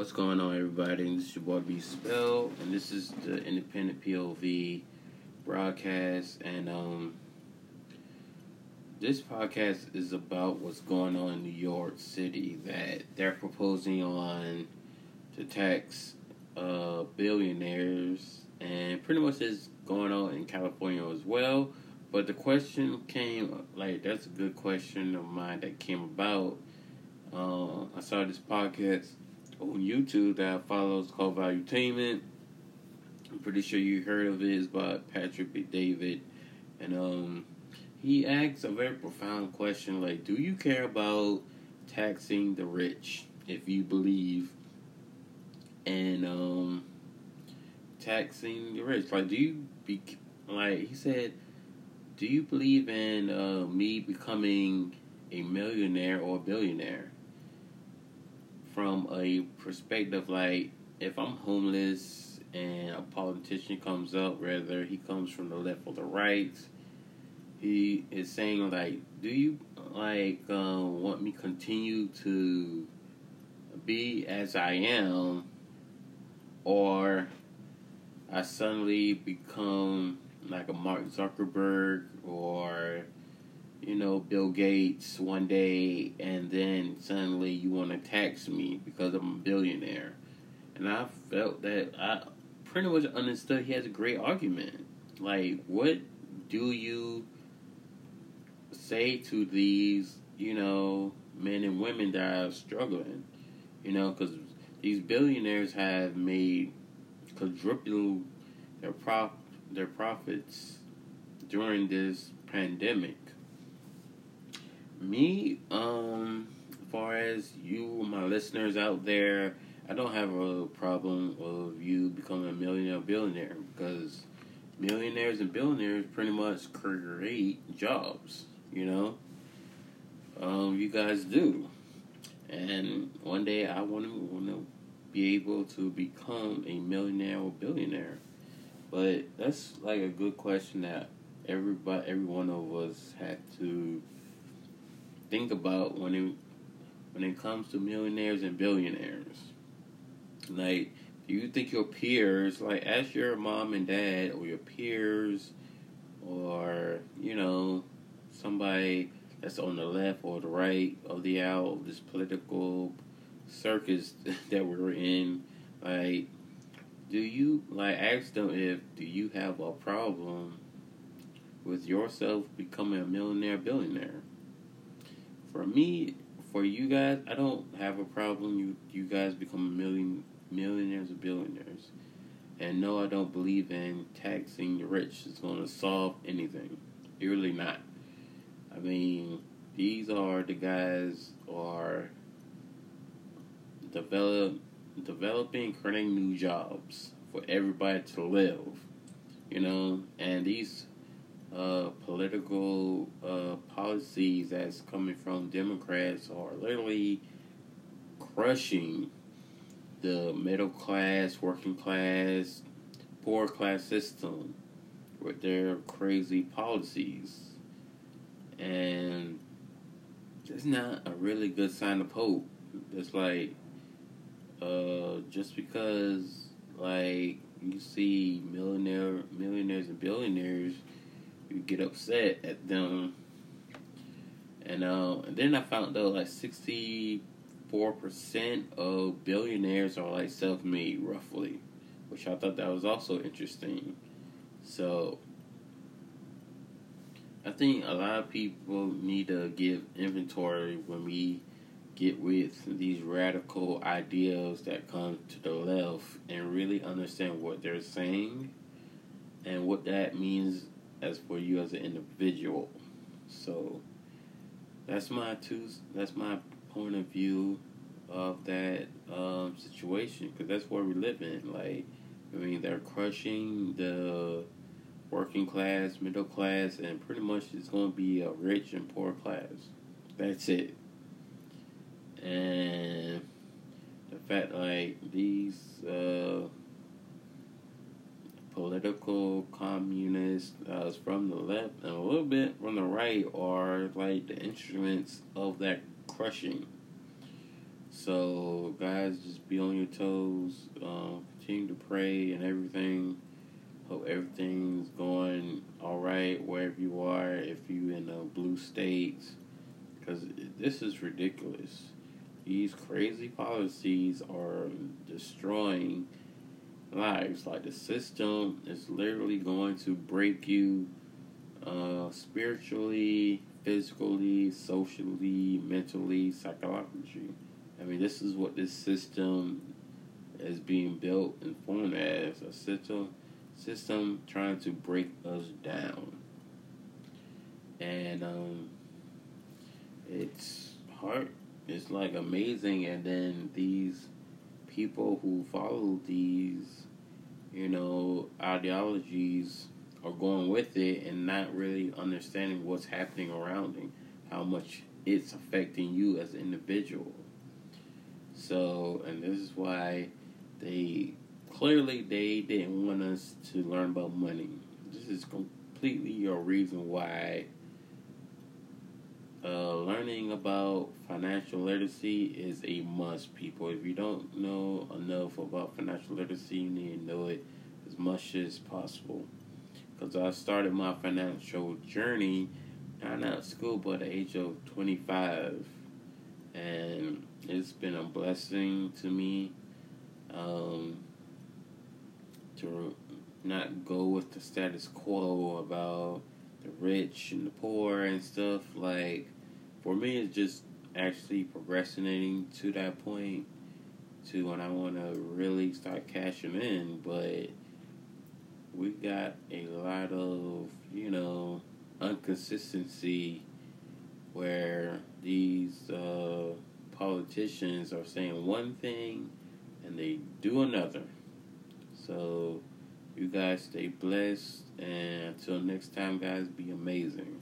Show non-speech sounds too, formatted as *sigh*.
What's going on, everybody? This is your boy B Spell, and this is the Independent POV broadcast. And um, this podcast is about what's going on in New York City that they're proposing on to tax uh, billionaires, and pretty much is going on in California as well. But the question came like that's a good question of mine that came about. Uh, I saw this podcast on YouTube that follows called Valuetainment. I'm pretty sure you heard of it. It's by Patrick Bet-David. And um, he asks a very profound question like, do you care about taxing the rich if you believe in um, taxing the rich? Like, do you be like, he said, do you believe in uh, me becoming a millionaire or a billionaire? From a perspective like if I'm homeless and a politician comes up, whether he comes from the left or the right, he is saying like, do you like uh, want me continue to be as I am, or I suddenly become like a Mark Zuckerberg or you know, Bill Gates one day and then suddenly you want to tax me because I'm a billionaire. And I felt that I pretty much understood he has a great argument. Like, what do you say to these, you know, men and women that are struggling? You know, because these billionaires have made quadruple their prof their profits during this pandemic me, um, as far as you, my listeners out there, I don't have a problem of you becoming a millionaire billionaire because millionaires and billionaires pretty much create jobs, you know? Um, you guys do. And one day I want to want to be able to become a millionaire or billionaire. But that's like a good question that everybody, every one of us had to think about when it when it comes to millionaires and billionaires. Like, do you think your peers, like, ask your mom and dad or your peers, or you know, somebody that's on the left or the right of the aisle, this political circus *laughs* that we're in, like, do you like ask them if do you have a problem with yourself becoming a millionaire billionaire? For me, for you guys, I don't have a problem. You you guys become million millionaires or billionaires, and no, I don't believe in taxing the rich. is going to solve anything. You're really not. I mean, these are the guys are develop developing, creating new jobs for everybody to live. You know, and these uh, political uh, policies that's coming from Democrats are literally crushing the middle class, working class, poor class system with their crazy policies. And it's not a really good sign of hope. It's like, uh, just because, like, you see millionaire, millionaires and billionaires you get upset at them. And uh, and then I found out like sixty four percent of billionaires are like self made roughly, which I thought that was also interesting. So I think a lot of people need to give inventory when we get with these radical ideas that come to the left and really understand what they're saying and what that means as for you as an individual. So that's my two. That's my point of view of that um, situation because that's where we live in. Like, I mean, they're crushing the working class, middle class, and pretty much it's going to be a rich and poor class. That's it. And the fact, like these. Uh, political communists uh, from the left and a little bit from the right are like the instruments of that crushing. So, guys, just be on your toes. Um, continue to pray and everything. Hope everything's going all right wherever you are. If you in the blue states, because this is ridiculous. These crazy policies are destroying lives. Like the system is literally going to break you uh, spiritually, physically, socially, mentally, psychologically. I mean, this is what this system is being built and formed as a system system trying to break us down. And um, it's hard. It's like amazing, and then these people who follow these, you know, ideologies are going with it and not really understanding what's happening around them, how much it's affecting you as an individual. So, and this is why they clearly they didn't want us to learn about money. This is completely a reason why uh, learning about financial literacy is a must, people. If you don't know enough about financial literacy, you need to know it as much as possible. Because I started my financial journey not at school, but at the age of 25. And it's been a blessing to me um, to not go with the status quo about the rich and the poor and stuff. Like, for me, it's just actually progressing to that point to when I want to really start cashing in. But we got a lot of, you know, inconsistency where these uh, politicians are saying one thing and they do another. So, you guys stay blessed, and until next time, guys, be amazing.